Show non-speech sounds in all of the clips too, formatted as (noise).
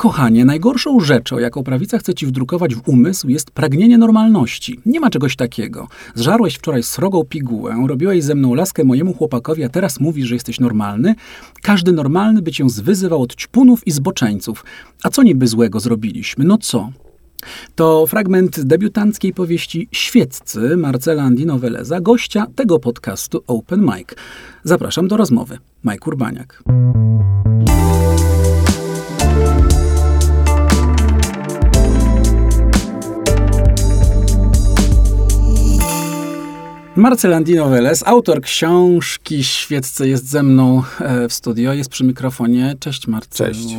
kochanie, najgorszą rzeczą, jaką prawica chce ci wdrukować w umysł, jest pragnienie normalności. Nie ma czegoś takiego. Zżarłeś wczoraj srogą pigułę, robiłeś ze mną laskę mojemu chłopakowi, a teraz mówisz, że jesteś normalny. Każdy normalny by cię zwyzywał od ćpunów i zboczeńców. A co niby złego zrobiliśmy? No co? To fragment debiutanckiej powieści Świeccy Marcela Andino Veleza, gościa tego podcastu Open Mic. Zapraszam do rozmowy. Mike Urbaniak. Marcel Andino Velez, autor książki Świeccy jest ze mną e, w studio, jest przy mikrofonie. Cześć Marcelu. Cześć.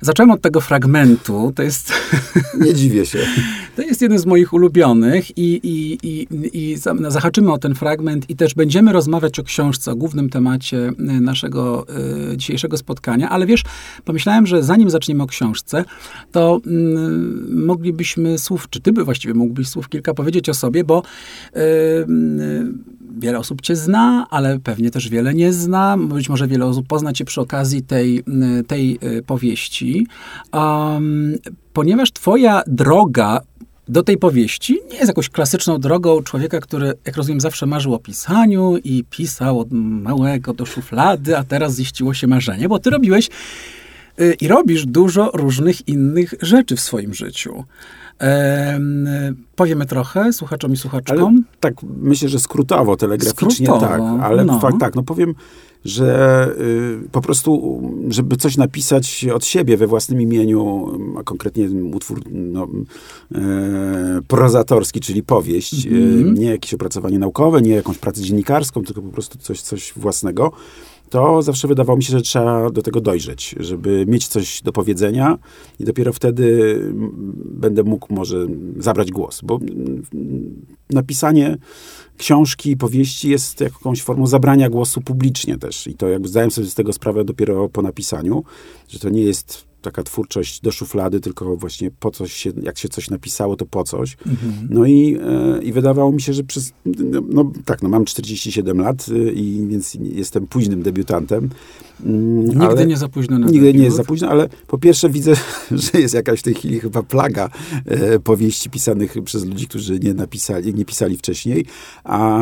Zacząłem od tego fragmentu. To jest. (laughs) Nie dziwię się. (laughs) To jest jeden z moich ulubionych i, i, i, i zahaczymy o ten fragment i też będziemy rozmawiać o książce, o głównym temacie e, naszego y, dzisiejszego spotkania. Ale wiesz, pomyślałem, że zanim zaczniemy o książce, to y, moglibyśmy słów, czy ty by właściwie mógłbyś słów kilka powiedzieć o sobie, bo y, wiele osób cię zna, ale pewnie też wiele nie zna. Być może wiele osób pozna cię przy okazji tej, tej powieści. Um, ponieważ twoja droga do tej powieści nie jest jakąś klasyczną drogą człowieka, który, jak rozumiem, zawsze marzył o pisaniu i pisał od małego do szuflady, a teraz ziściło się marzenie, bo ty robiłeś y, i robisz dużo różnych innych rzeczy w swoim życiu. Powiemy trochę słuchaczom i słuchaczkom. Ale tak, myślę, że skrótowo, telegraficznie skrótowo, tak, ale no. fakt tak, no powiem, że y, po prostu, żeby coś napisać od siebie we własnym imieniu, a konkretnie utwór no, y, prozatorski, czyli powieść, mm -hmm. y, nie jakieś opracowanie naukowe, nie jakąś pracę dziennikarską, tylko po prostu coś, coś własnego, to zawsze wydawało mi się, że trzeba do tego dojrzeć, żeby mieć coś do powiedzenia i dopiero wtedy będę mógł może zabrać głos, bo napisanie książki, powieści jest jakąś formą zabrania głosu publicznie też i to jakby zdałem sobie z tego sprawę dopiero po napisaniu, że to nie jest taka twórczość do szuflady, tylko właśnie po coś się, jak się coś napisało, to po coś. Mhm. No i, e, i wydawało mi się, że przez, no, no tak, no mam 47 lat y, i więc jestem późnym debiutantem. Mm, nigdy ale, nie za późno na Nigdy nie jest za późno, ale po pierwsze widzę, (laughs) że jest jakaś w tej chwili chyba plaga e, powieści pisanych przez ludzi, którzy nie napisali, nie pisali wcześniej, a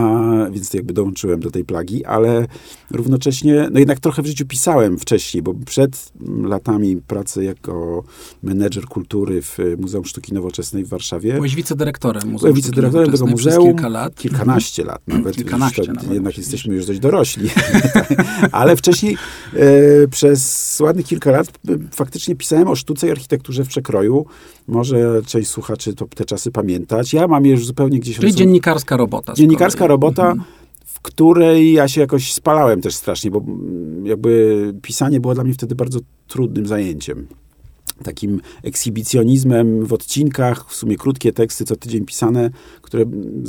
więc jakby dołączyłem do tej plagi, ale równocześnie, no jednak trochę w życiu pisałem wcześniej, bo przed latami pracy jako menedżer kultury w Muzeum Sztuki Nowoczesnej w Warszawie. Byłeś wicedyrektorem Muzeum Byłem wicedyrektorem tego muzeum. kilka lat. Kilkanaście lat nawet. Kilkanaście to, nawet. Jednak jesteśmy już dość dorośli. (laughs) Ale wcześniej przez ładnych kilka lat e, faktycznie pisałem o sztuce i architekturze w przekroju. Może część słuchaczy to te czasy pamiętać. Ja mam je już zupełnie gdzieś... Czyli rozum... dziennikarska robota. Dziennikarska robota. Mhm w której ja się jakoś spalałem też strasznie, bo mm, jakby pisanie było dla mnie wtedy bardzo trudnym zajęciem. Takim ekshibicjonizmem w odcinkach, w sumie krótkie teksty co tydzień pisane, które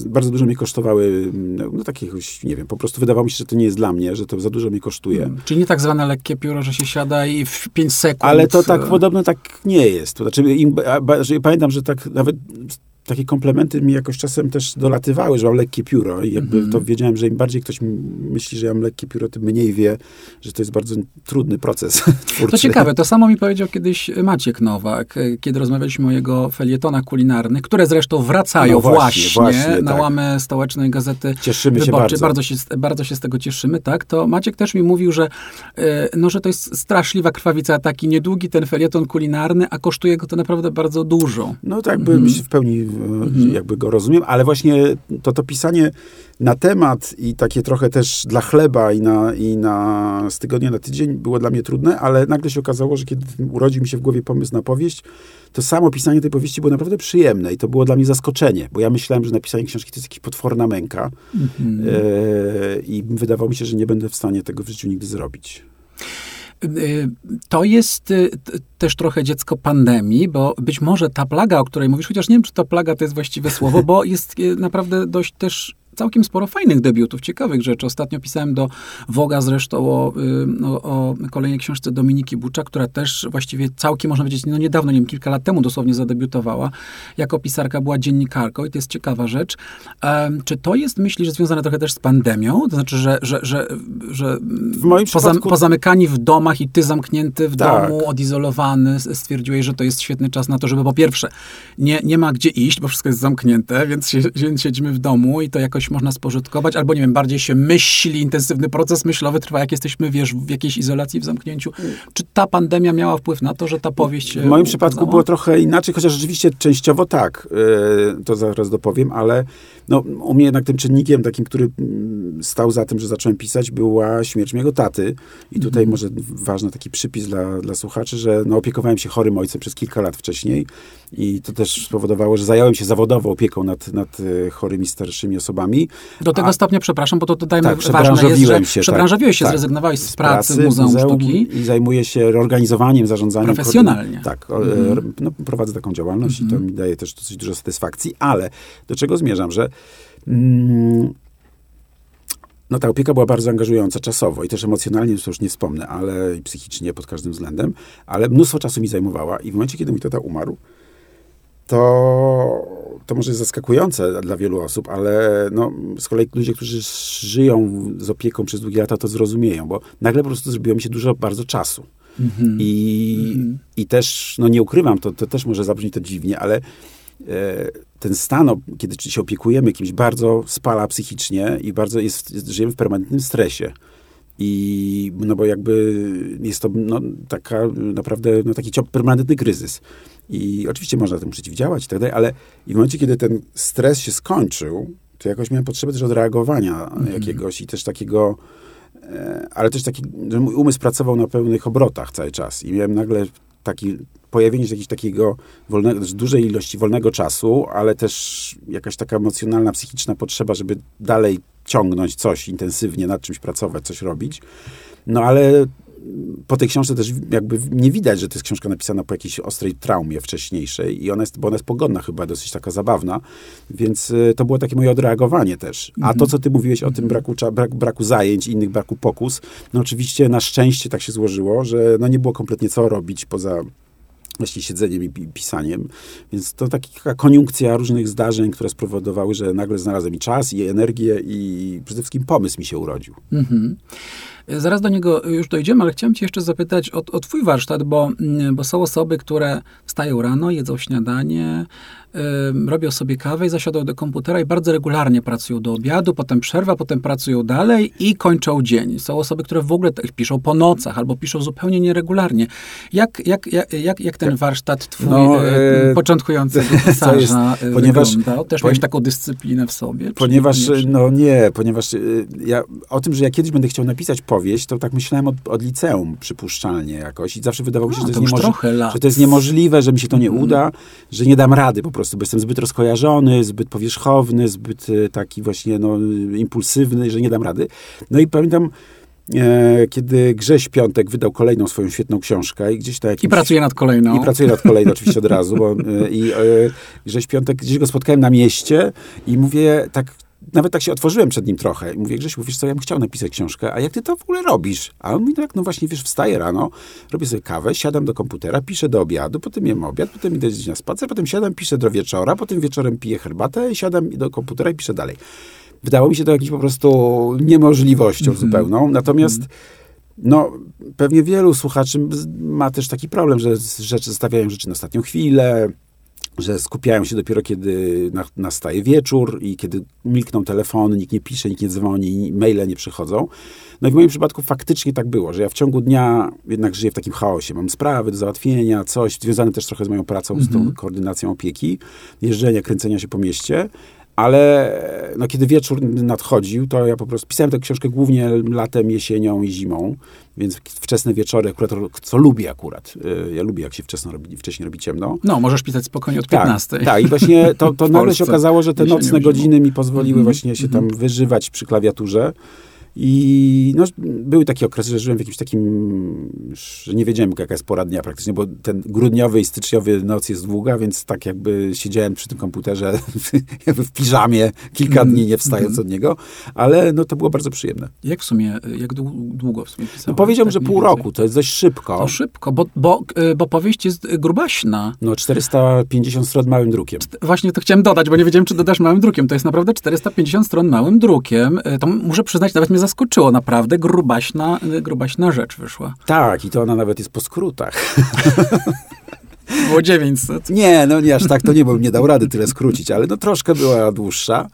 bardzo dużo mnie kosztowały, no, no takich, nie wiem, po prostu wydawało mi się, że to nie jest dla mnie, że to za dużo mnie kosztuje. Hmm. Czyli nie tak zwane lekkie pióro, że się siada i w 5 sekund... Ale to tak podobno tak nie jest. To znaczy, im, pamiętam, że tak nawet takie komplementy mi jakoś czasem też dolatywały, że mam lekkie pióro i jakby mm to wiedziałem, że im bardziej ktoś myśli, że ja mam lekkie pióro, tym mniej wie, że to jest bardzo trudny proces (laughs) twórczy. To ciekawe, to samo mi powiedział kiedyś Maciek Nowak, kiedy rozmawialiśmy o jego felietonach kulinarnych, które zresztą wracają no właśnie, właśnie, właśnie, na tak. łamy stołecznej gazety Cieszymy Wyborczej. się bardzo. Bardzo się, bardzo się z tego cieszymy, tak? To Maciek też mi mówił, że, e, no, że to jest straszliwa krwawica, taki niedługi ten felieton kulinarny, a kosztuje go to naprawdę bardzo dużo. No tak, bym mm. w pełni mhm. jakby go rozumiem, ale właśnie to, to pisanie na temat i takie trochę też dla chleba i, na, i na, z tygodnia na tydzień było dla mnie trudne, ale nagle się okazało, że kiedy urodził mi się w głowie pomysł na powieść, to samo pisanie tej powieści było naprawdę przyjemne i to było dla mnie zaskoczenie, bo ja myślałem, że napisanie książki to jest jakaś potworna męka mhm. e, i wydawało mi się, że nie będę w stanie tego w życiu nigdy zrobić. Y, to jest y, też trochę dziecko pandemii, bo być może ta plaga, o której mówisz, chociaż nie wiem, czy ta plaga to jest właściwe słowo, bo jest y, naprawdę dość też całkiem sporo fajnych debiutów, ciekawych rzeczy. Ostatnio pisałem do Woga zresztą o, o, o kolejnej książce Dominiki Bucza, która też właściwie całkiem, można powiedzieć, no niedawno, nie wiem, kilka lat temu dosłownie zadebiutowała. Jako pisarka była dziennikarką i to jest ciekawa rzecz. Um, czy to jest, myślisz, związane trochę też z pandemią? To znaczy, że, że, że, że w moim pozam, przypadku... pozamykani w domach i ty zamknięty w Tak. domu, odizolowany, stwierdziłeś, że to jest świetny czas na to, żeby po pierwsze, nie, nie ma gdzie iść, bo wszystko jest zamknięte, więc, się, więc siedzimy w domu i to jakoś można spożytkować, albo nie wiem, bardziej się myśli, intensywny proces myślowy trwa, jak jesteśmy, wiesz, w jakiejś izolacji, w zamknięciu. Czy ta pandemia miała wpływ na to, że ta powieść W moim przypadku ukazała? było trochę inaczej, chociaż rzeczywiście częściowo tak, yy, to zaraz dopowiem, ale no, u mnie jednak tym czynnikiem takim, który mm, stał za tym, że zacząłem pisać, była śmierć mojego taty. I tutaj może ważny taki przypis dla, dla słuchaczy, że no, opiekowałem się chorym ojcem przez kilka lat wcześniej i to też spowodowało, że zająłem się zawodowo opieką nad, nad e, chorymi, starszymi osobami. Do tego A- stopnia, przepraszam, bo to dodajmy, Tak, ważne jest, że się, tak. przebranżowiłeś się, Tak. zrezygnowałeś z, pracy, Muzeum, Sztuki. i zajmuję się organizowaniem, zarządzaniem. Profesjonalnie. Tak, Mhm. e, no, prowadzę taką działalność i to mi daje też dosyć dużo satysfakcji, ale do czego zmierzam, że mm, no ta opieka była bardzo angażująca czasowo i też emocjonalnie, to już nie wspomnę, ale i psychicznie pod każdym względem, ale mnóstwo czasu mi zajmowała i w momencie, kiedy mój tata umarł, to, to może jest zaskakujące dla wielu osób, ale no, z kolei ludzie, którzy żyją z opieką przez długie lata, to zrozumieją, bo nagle po prostu zrobiło mi się dużo bardzo czasu. Mhm. I, I też, no nie ukrywam, to, to też może zabrzmi to dziwnie, ale e, ten stan, kiedy się opiekujemy kimś, bardzo spala psychicznie i bardzo jest, jest, żyjemy w permanentnym stresie. I no bo jakby jest to no, taka naprawdę no, taki permanentny kryzys. I oczywiście można temu przeciwdziałać i tak dalej, ale i w momencie, kiedy ten stres się skończył, to jakoś miałem potrzebę też odreagowania jakiegoś i też takiego, e, ale też taki, że mój umysł pracował na pełnych obrotach cały czas i miałem nagle taki, pojawienie się jakiegoś takiego wolnego, dużej ilości wolnego czasu, ale też jakaś taka emocjonalna, psychiczna potrzeba, żeby dalej ciągnąć coś intensywnie, nad czymś pracować, coś robić. No ale po tej książce też jakby nie widać, że to jest książka napisana po jakiejś ostrej traumie wcześniejszej i ona jest, bo ona jest pogodna chyba, dosyć taka zabawna, więc y, to było takie moje odreagowanie też. A to, co ty mówiłeś o tym braku, cza- brak, braku zajęć i innych braku pokus, no oczywiście na szczęście tak się złożyło, że no nie było kompletnie co robić poza właśnie siedzeniem i pi- pisaniem. Więc to taka koniunkcja różnych zdarzeń, które spowodowały, że nagle znalazłem i czas, i energię, i przede wszystkim pomysł mi się urodził. Mhm. Zaraz do niego już dojdziemy, ale chciałem cię jeszcze zapytać o, o twój warsztat, bo, mm, bo są osoby, które wstają rano, jedzą śniadanie, ym, robią sobie kawę i zasiadają do komputera i bardzo regularnie pracują do obiadu, potem przerwa, potem pracują dalej i kończą dzień. Są osoby, które w ogóle tak piszą po nocach albo piszą zupełnie nieregularnie. Jak, jak, jak, jak, ten warsztat twój No, e, (laughs) jest- pisarza e, ponieważ- wyglądał? Też pon- miałeś taką dyscyplinę w sobie? Ponieważ, nie? no nie, ponieważ y, ja o tym, że ja kiedyś będę chciał napisać powieść, to tak myślałem od, od liceum przypuszczalnie jakoś i zawsze wydawało mi się, że, to to niemoż- że to jest niemożliwe, że mi się to nie Mhm. uda, że nie dam rady po prostu, bo jestem zbyt rozkojarzony, zbyt powierzchowny, zbyt y, taki właśnie no, impulsywny, że nie dam rady. No i pamiętam, e, kiedy Grześ Piątek wydał kolejną swoją świetną książkę i gdzieś to jakimś... I pracuje nad kolejną. I pracuję nad kolejną oczywiście od razu, bo y, i, Grześ Piątek, gdzieś go spotkałem na mieście i mówię, tak, nawet tak się otworzyłem przed nim trochę. I mówię, Grzesiu, wiesz co, ja bym chciał napisać książkę, a jak ty to w ogóle robisz? A on mi tak, no właśnie, wiesz, wstaję rano, robię sobie kawę, siadam do komputera, piszę do obiadu, potem jem obiad, potem idę gdzieś na spacer, potem siadam, piszę do wieczora, potem wieczorem piję herbatę, siadam do komputera i piszę dalej. Wydało mi się to jakimś po prostu niemożliwością zupełną, natomiast no, pewnie wielu słuchaczy ma też taki problem, że rzeczy zostawiają rzeczy na ostatnią chwilę, że skupiają się dopiero, kiedy na, nastaje wieczór i kiedy milkną telefony, nikt nie pisze, nikt nie dzwoni, maile nie przychodzą. No i w moim przypadku faktycznie tak było, że ja w ciągu dnia jednak żyję w takim chaosie. Mam sprawy do załatwienia, coś związane też trochę z moją pracą, z tą koordynacją opieki, jeżdżenia, kręcenia się po mieście. Ale no, kiedy wieczór nadchodził, to ja po prostu pisałem tę książkę głównie latem, jesienią i zimą, więc wczesne wieczory, akurat, co lubię akurat. Y, Ja lubię, jak się wczesno robi, wcześniej robi ciemno. No, możesz pisać spokojnie od Tak, 15. tak, i właśnie (laughs) to, to nagle się okazało, że te nocne godziny mi pozwoliły Mhm, właśnie się tam wyżywać przy klawiaturze I no, były takie okresy, że żyłem w jakimś takim, że nie wiedziałem, jaka jest pora dnia praktycznie, bo ten grudniowy i styczniowy noc jest długa, więc tak jakby siedziałem przy tym komputerze jakby (laughs) w piżamie kilka dni, nie wstając od niego, ale no to było bardzo przyjemne. Jak w sumie, jak długo w sumie pisałeś? No powiedziałbym, tak że pół roku, to jest dość szybko. To szybko, bo, bo, y, bo powieść jest grubaśna. No 450 stron małym drukiem. Właśnie to chciałem dodać, bo nie wiedziałem, czy dodasz małym drukiem. To jest naprawdę 450 stron małym drukiem. Y, to muszę przyznać, nawet mnie zaskoczyło. Naprawdę grubaśna, grubaśna rzecz wyszła. Tak, i to ona nawet jest po skrótach. (laughs) Było 900. Nie, no nie aż tak to nie, bo nie dał rady tyle skrócić, ale no troszkę była dłuższa.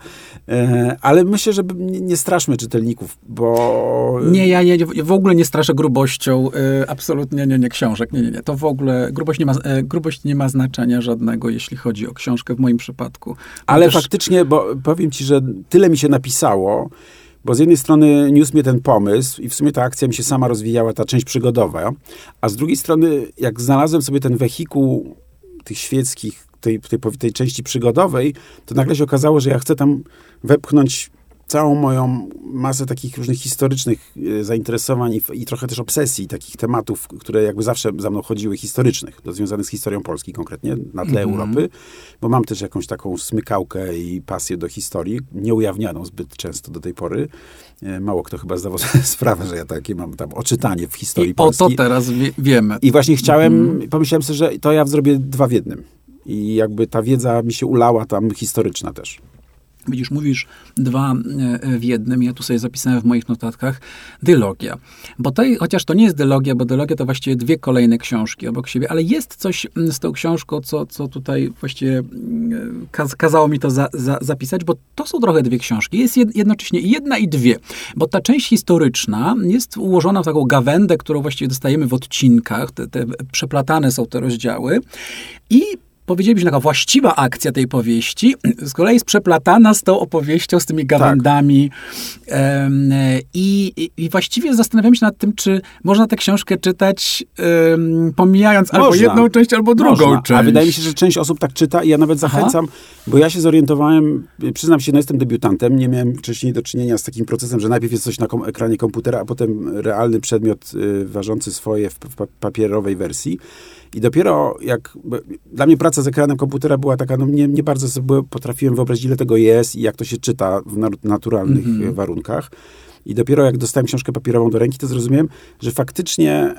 E, ale myślę, że nie, nie straszmy czytelników, bo... Nie, ja, ja w ogóle nie straszę grubością, y, absolutnie nie, nie, książek, nie, nie, nie. To w ogóle, grubość nie ma, y, grubość nie ma znaczenia żadnego, jeśli chodzi o książkę w moim przypadku. Ale też... faktycznie, bo powiem ci, że tyle mi się napisało, bo z jednej strony niósł mnie ten pomysł i w sumie ta akcja mi się sama rozwijała, ta część przygodowa, a z drugiej strony, jak znalazłem sobie ten wehikuł tych świeckich, tej, tej, tej części przygodowej, to nagle się okazało, że ja chcę tam wepchnąć całą moją masę takich różnych historycznych e, zainteresowań i, i, trochę też obsesji, takich tematów, które jakby zawsze za mną chodziły, historycznych, związanych z historią Polski konkretnie, na tle mm -hmm. Europy, bo mam też jakąś taką smykałkę i pasję do historii, nieujawnioną zbyt często do tej pory. E, mało kto chyba zdawał sobie (laughs) sprawę, że ja takie mam tam oczytanie w historii I Polski. o to teraz wie, wiemy. I właśnie chciałem, mm pomyślałem sobie, że to ja zrobię dwa w jednym. I jakby ta wiedza mi się ulała tam historyczna też. Widzisz, mówisz dwa e, w jednym, ja tu sobie zapisałem w moich notatkach, dylogia. Bo to, chociaż to nie jest dylogia, bo dylogia to właściwie dwie kolejne książki obok siebie, ale jest coś z tą książką, co, co tutaj właściwie kaz, kazało mi to za, za, zapisać, bo to są trochę dwie książki. Jest jednocześnie jedna i dwie, bo ta część historyczna jest ułożona w taką gawędę, którą właściwie dostajemy w odcinkach, te, te przeplatane są te rozdziały i powiedzielibyśmy, taka właściwa akcja tej powieści z kolei jest przeplatana z tą opowieścią, z tymi gawędami. Tak. i, I właściwie zastanawiam się nad tym, czy można tę książkę czytać um, pomijając można. albo jedną część, albo drugą można. część. A wydaje mi się, że część osób tak czyta i ja nawet zachęcam, Aha. bo ja się zorientowałem, przyznam się, no jestem debiutantem, nie miałem wcześniej do czynienia z takim procesem, że najpierw jest coś na ekranie komputera, a potem realny przedmiot y, ważący swoje w papierowej wersji. I dopiero jak, dla mnie praca z ekranem komputera była taka, no nie, nie bardzo sobie potrafiłem wyobrazić, ile tego jest i jak to się czyta w naturalnych mm -hmm. warunkach. I dopiero jak dostałem książkę papierową do ręki, to zrozumiałem, że faktycznie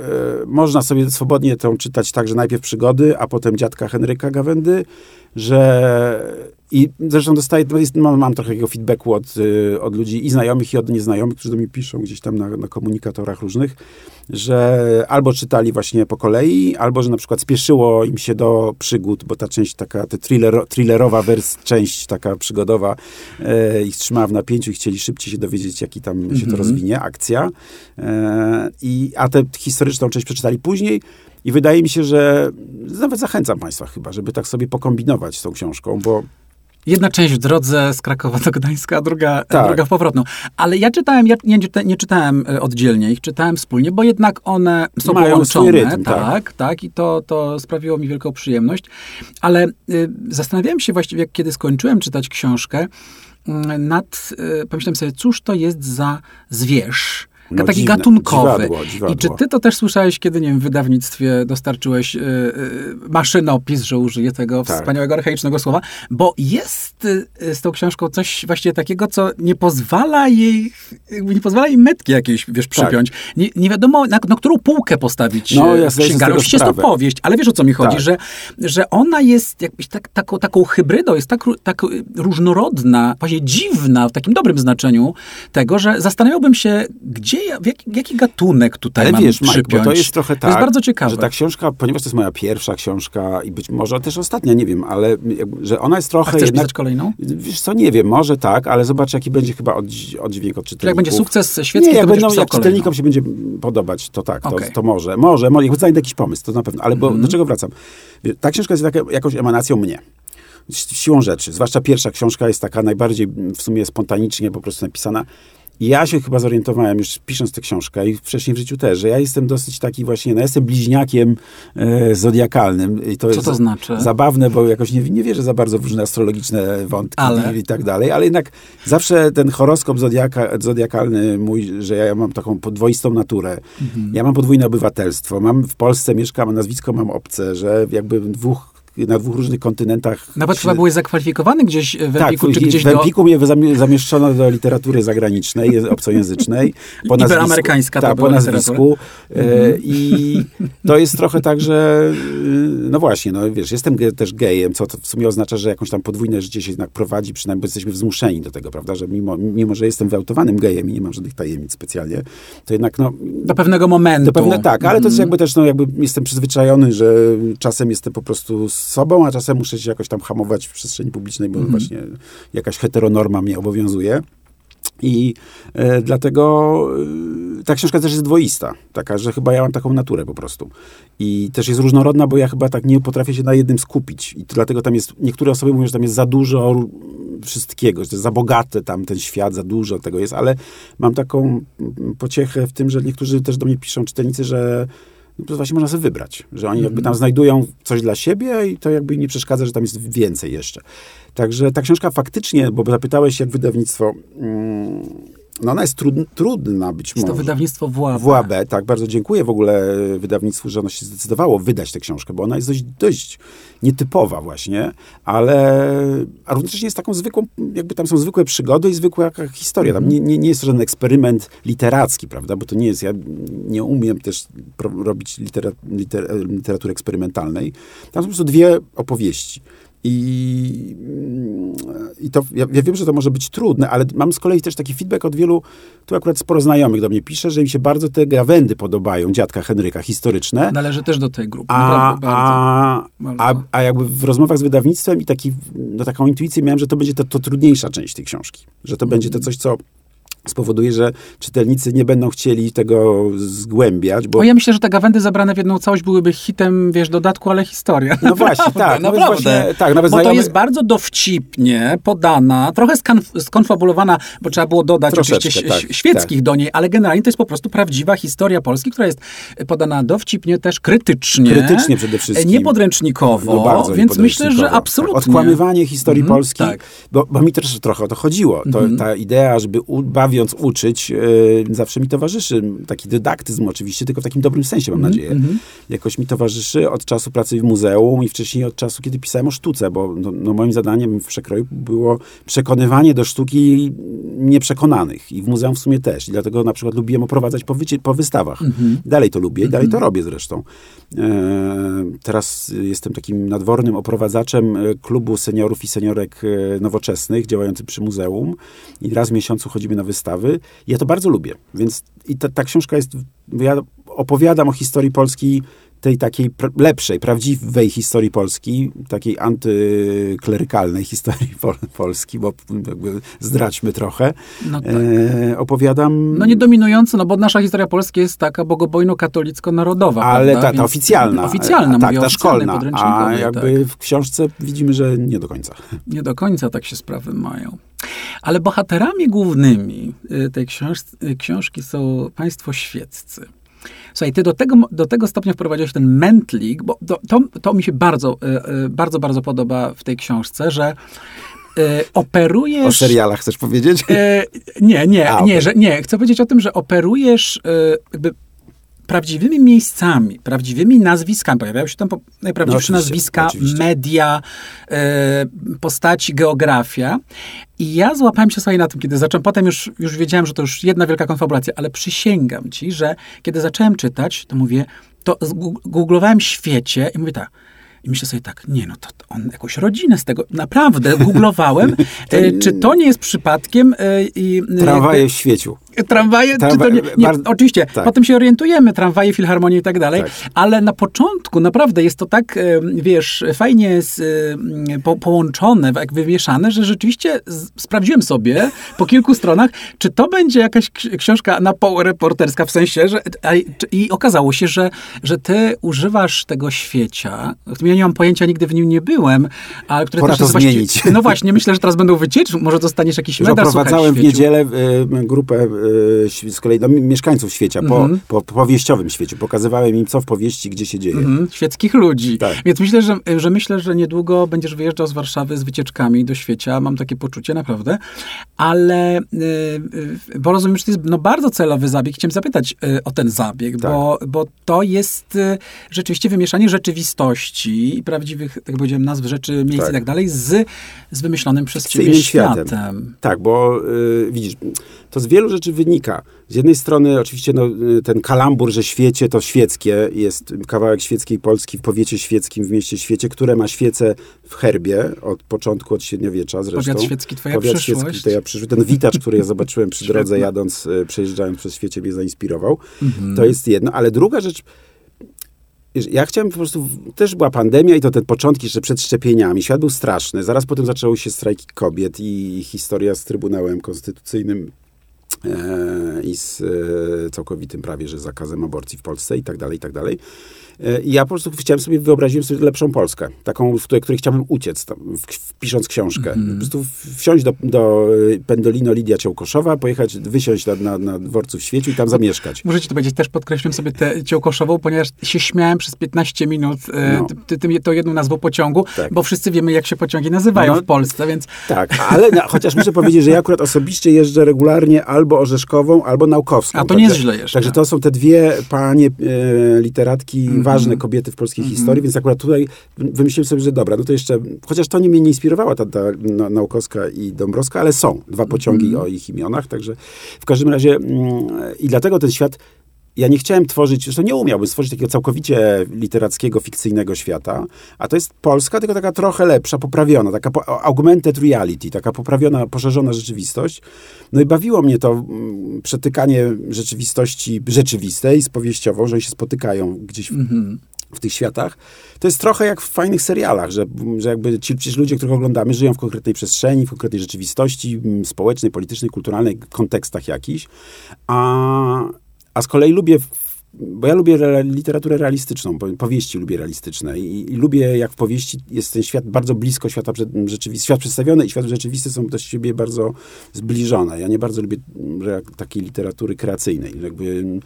y, można sobie swobodnie tą czytać także najpierw przygody, a potem dziadka Henryka Gawędy, że i zresztą dostaję, mam, mam trochę takiego feedbacku od, y, od ludzi i znajomych, i od nieznajomych, którzy do mnie piszą gdzieś tam na, na komunikatorach różnych, że albo czytali właśnie po kolei, albo że na przykład spieszyło im się do przygód, bo ta część taka, ta thriller, thrillerowa wers, część taka przygodowa e, ich trzymała w napięciu i chcieli szybciej się dowiedzieć, jaki tam mm -hmm. się to mhm. rozwinie, akcja. E, i, a tę historyczną część przeczytali później. I wydaje mi się, że nawet zachęcam Państwa chyba, żeby tak sobie pokombinować z tą książką, bo Jedna część w drodze z Krakowa do Gdańska, a druga, tak. druga w powrotną. Ale ja czytałem, ja nie, nie, czytałem e, oddzielnie, ich czytałem wspólnie, bo jednak one są Mają połączone. Rytm, tak, tak, tak, i to, to sprawiło mi wielką przyjemność. Ale y, zastanawiałem się właściwie, kiedy skończyłem czytać książkę, y, nad, y, pomyślałem sobie, cóż to jest za zwierz, no, taki dziwne, gatunkowy. Dziwadło, dziwadło. I czy ty to też słyszałeś, kiedy, nie wiem, w wydawnictwie dostarczyłeś yy, maszynopis, że użyję tego tak. wspaniałego, archaicznego słowa? Bo jest yy, z tą książką coś właściwie takiego, co nie pozwala jej, nie pozwala jej metki jakiejś, wiesz, tak. przypiąć. Tak. Nie, nie, wiadomo, na, na, którą półkę postawić no, ja księgarni. Oczywiście jest to powieść, ale wiesz, o co mi chodzi, tak. że, że ona jest jakbyś tak, taką, taką hybrydą, jest tak, tak różnorodna, właśnie dziwna, w takim dobrym znaczeniu tego, że zastanawiałbym się, gdzie jaki, jaki gatunek tutaj Ale mam wiesz, bo to jest trochę tak, to jest tak, bardzo ciekawe. że ta książka, ponieważ to jest moja pierwsza książka i być może też ostatnia, nie wiem, ale że ona jest trochę... A chcesz jednak, kolejną? Wiesz co, nie wiem, może tak, ale zobacz, jaki będzie chyba oddźwięk od czytelników. jak będzie sukces świecki, nie, jak, będą, jak czytelnikom się będzie podobać, to tak, okay. to, to, może, może, może, jak znajdę jakiś pomysł, to na pewno, ale bo, mm do czego wracam? Ta książka jest taka, jakąś emanacją mnie siłą rzeczy. Zwłaszcza pierwsza książka jest taka najbardziej w sumie spontanicznie po prostu napisana. Ja się chyba zorientowałem już pisząc tę książkę i wcześniej w życiu też, że ja jestem dosyć taki właśnie, no jestem bliźniakiem e, zodiakalnym. I to Co jest to znaczy? Zabawne, bo jakoś nie, nie wierzę za bardzo w różne astrologiczne wątki Ale? i tak dalej, ale jednak zawsze ten horoskop zodiaka, zodiakalny mój, że ja mam taką podwoistą naturę. Mhm. Ja mam podwójne obywatelstwo, mam w Polsce mieszkam, nazwisko mam obce, że jakby dwóch na dwóch różnych kontynentach. Nawet chyba byłeś zakwalifikowany gdzieś w tak, Empiku, czy w- gdzieś w do... Empiku mnie zami- zamieszczono do literatury zagranicznej, obcojęzycznej. (laughs) Po nazwisku- Iberamerykańska tak, była po nazwisku. E, I to jest trochę tak, że y, no właśnie, no wiesz, jestem ge- też gejem, co to w sumie oznacza, że jakąś tam podwójne życie się jednak prowadzi, przynajmniej bo jesteśmy zmuszeni do tego, prawda, że mimo, mimo że jestem wyautowanym gejem i nie mam żadnych tajemnic specjalnie, to jednak no, Do pewnego momentu. to pewne tak, ale to jest Mhm. jakby też, no jakby jestem przyzwyczajony, że czasem jestem po prostu sobą, a czasem muszę się jakoś tam hamować w przestrzeni publicznej, bo Mhm. właśnie jakaś heteronorma mnie obowiązuje. I e, dlatego e, ta książka też jest dwoista. Taka, że chyba ja mam taką naturę po prostu. I też jest różnorodna, bo ja chyba tak nie potrafię się na jednym skupić. I to dlatego tam jest, niektóre osoby mówią, że tam jest za dużo wszystkiego, że to jest za bogate tam ten świat, za dużo tego jest, ale mam taką mm, pociechę w tym, że niektórzy też do mnie piszą, czytelnicy, że no to właśnie można sobie wybrać, że oni jakby tam znajdują coś dla siebie i to jakby nie przeszkadza, że tam jest więcej jeszcze. Także ta książka faktycznie, bo zapytałeś jak wydawnictwo, mm, no ona jest trud, trudna być Jest to może. wydawnictwo WAB. WAB, tak, bardzo dziękuję w ogóle wydawnictwu, że ono się zdecydowało wydać tę książkę, bo ona jest dość, dość nietypowa właśnie, ale a równocześnie jest taką zwykłą, jakby tam są zwykłe przygody i zwykła jaka historia. Tam nie, nie, nie jest to żaden eksperyment literacki, prawda, bo to nie jest, ja nie umiem też robić litera, liter, literatury eksperymentalnej. Tam są po prostu dwie opowieści. I, i to, ja, ja wiem, że to może być trudne, ale mam z kolei też taki feedback od wielu, tu akurat sporo znajomych do mnie pisze, że im się bardzo te gawędy podobają, dziadka Henryka, historyczne. Należy też do tej grupy. A, a, bardzo. a, a jakby w rozmowach z wydawnictwem i taki, no, taką intuicję miałem, że to będzie to, to trudniejsza część tej książki. Że to będzie to coś, co spowoduje, że czytelnicy nie będą chcieli tego zgłębiać, bo Bo ja myślę, że te gawędy zabrane w jedną całość byłyby hitem, wiesz, dodatku, ale historia. No właśnie, (laughs) tak, nawet Naprawdę. właśnie- tak, nawet bo to znajomy- jest bardzo dowcipnie podana, trochę skonf- skonfabulowana, bo trzeba było dodać Troszeczkę, oczywiście tak, świeckich do niej, ale generalnie to jest po prostu prawdziwa historia Polski, która jest podana dowcipnie, też krytycznie. Krytycznie przede wszystkim. Nie podręcznikowo, No bardzo więc myślę, że niepodręcznikowo. absolutnie. Tak, Odkłamywanie historii Mhm, Polski, tak. Bo, bo mi też trochę o to chodziło. To, Ta idea, żeby u, bawiąc uczyć, e, zawsze mi towarzyszy. Taki dydaktyzm oczywiście, tylko w takim dobrym sensie, mam Mhm, nadzieję. Jakoś mi towarzyszy od czasu pracy w muzeum i wcześniej od czasu, kiedy pisałem o sztuce, bo no, no, moim zadaniem w przekroju było przekonywanie do sztuki nieprzekonanych. I w muzeum w sumie też. I dlatego na przykład lubiłem oprowadzać po, wycie, po wystawach. Mhm. Dalej to lubię i dalej to robię zresztą. E, teraz jestem takim nadwornym oprowadzaczem e, klubu seniorów i seniorek e, nowoczesnych działającym przy muzeum i raz w miesiącu chodzimy na Ja to bardzo lubię, więc i ta, ta książka jest, ja opowiadam o historii Polski tej takiej lepszej, prawdziwej historii Polski, takiej antyklerykalnej (laughs) historii Pol Polski, bo jakby zdradźmy trochę. No tak. E, opowiadam... No nie dominująco, no bo nasza historia Polska jest taka bogobojno-katolicko-narodowa. Ale ta, ta oficjalna. Oficjalna, a, tak, ta szkolna. A podręcznikowej, jakby tak. w książce widzimy, że nie do końca. (laughs) Nie do końca tak się sprawy mają. Ale bohaterami głównymi y, tej książ y, książki są państwo świeccy. Słuchaj, ty do tego, do tego stopnia wprowadziłeś ten mętlik, bo to, to, to mi się bardzo, y, y, bardzo, bardzo podoba w tej książce, że y, operujesz... O serialach chcesz powiedzieć? E, nie, nie, A, nie, że, nie. Chcę powiedzieć o tym, że operujesz e, jakby prawdziwymi miejscami, prawdziwymi nazwiskami. Pojawiają się tam po, najprawdziwsze No, nazwiska, oczywiście. media, e, postaci, geografia. I ja złapałem się sobie na tym, kiedy zacząłem, potem już, już wiedziałem, że to już jedna wielka konfabulacja, ale przysięgam ci, że kiedy zacząłem czytać, to mówię, to googlowałem świecie i mówię tak, i myślę sobie tak, nie no, to, to on jakąś rodzinę z tego, naprawdę, googlowałem, (laughs) e, czy to nie jest przypadkiem i... e, Tramwaje w świeciu. Tramwaje, Tramwa- czy to nie, nie bardzo- oczywiście, tak. potem się orientujemy, tramwaje, filharmonie i tak dalej, Tak. ale na początku naprawdę jest to tak, wiesz, fajnie po, połączone, jak wymieszane, że rzeczywiście sprawdziłem sobie po kilku stronach, czy to będzie jakaś ksi- książka na pół reporterska, w sensie, że i- okazało się, że, że ty używasz tego świecia, ja nie mam pojęcia, nigdy w nim nie byłem, ale które Pora też to zmienić. No właśnie, myślę, że teraz będą wycieczki, może dostaniesz jakiś medal, oprowadzałem w niedzielę e, grupę y, z kolei do mieszkańców świecia, Mhm. po, po powieściowym świecie. Pokazywałem im, co w powieści, gdzie się dzieje. Mhm, świeckich ludzi. Tak. Więc myślę, że, że myślę, że niedługo będziesz wyjeżdżał z Warszawy z wycieczkami do świecia. Mam takie poczucie, naprawdę. Ale, y, y, bo rozumiem, że to jest no, bardzo celowy zabieg. Chciałem zapytać y, o ten zabieg, Tak. bo, bo to jest y, rzeczywiście wymieszanie rzeczywistości i prawdziwych, tak jak powiedziałem, nazw rzeczy, miejsc Tak. i tak dalej z, z wymyślonym przez ciebie światem. światem. Tak, bo y, widzisz, to z wielu rzeczy wynika. Z jednej strony oczywiście no, y, ten kalambur, że świecie to świeckie, jest kawałek świeckiej Polski w powiecie świeckim, w mieście świecie, które ma świecę w herbie od początku, od średniowiecza zresztą. Powiat świecki, twoja Powiat przyszłość. świecki, to ja przyszły. Ten witacz, który ja zobaczyłem przy drodze jadąc, y, przejeżdżając przez świecie, mnie zainspirował. Mhm. To jest jedno, ale druga rzecz, ja chciałem po prostu, też była pandemia i to te początki jeszcze przed szczepieniami. Świat był straszny. Zaraz potem zaczęły się strajki kobiet i historia z Trybunałem Konstytucyjnym i z e, całkowitym prawie, że zakazem aborcji w Polsce i tak dalej, i tak dalej. E, ja po prostu chciałem sobie, wyobraziłem sobie lepszą Polskę, taką, w której, której chciałbym uciec, tam, w, pisząc książkę. Po prostu wsiąść do, do e, Pendolino Lidia Ciołkoszowa, pojechać, wysiąść na, na, na dworcu w świeciu i tam zamieszkać. Muszę ci to powiedzieć, też podkreśliłem sobie tę ciołkoszową, ponieważ się śmiałem przez 15 minut e, No. ty, ty, tą jedną nazwą pociągu, Tak. bo wszyscy wiemy, jak się pociągi nazywają No. w Polsce, więc Tak, ale na, chociaż muszę powiedzieć, że ja akurat osobiście jeżdżę regularnie albo orzeszkową, albo naukowską. A to nie jest źle jeszcze. Także to są te dwie panie e, literatki, Mhm. Ważne kobiety w polskiej historii, więc akurat tutaj wymyśliłem sobie, że dobra, no to jeszcze, chociaż to nie mnie nie inspirowała ta, ta no, Naukowska i Dąbrowska, ale są dwa pociągi Mhm. o ich imionach, także w każdym razie mm, i dlatego ten świat ja nie chciałem tworzyć, zresztą nie umiałbym stworzyć takiego całkowicie literackiego, fikcyjnego świata, a to jest Polska, tylko taka trochę lepsza, poprawiona, taka po, augmented reality, taka poprawiona, poszerzona rzeczywistość. No i bawiło mnie to mm, przetykanie rzeczywistości rzeczywistej z powieściową, że oni się spotykają gdzieś w, Mhm. w tych światach. To jest trochę jak w fajnych serialach, że, że jakby ci ludzie, których oglądamy, żyją w konkretnej przestrzeni, w konkretnej rzeczywistości mm, społecznej, politycznej, kulturalnej, kontekstach jakichś. A, a z kolei lubię, bo ja lubię literaturę realistyczną, po- powieści lubię realistyczne i, i lubię, jak w powieści jest ten świat bardzo blisko świata rzeczywisty. Świat przedstawiony i świat rzeczywisty są do siebie bardzo zbliżone. Ja nie bardzo lubię mm, takiej literatury kreacyjnej. Jakby mm,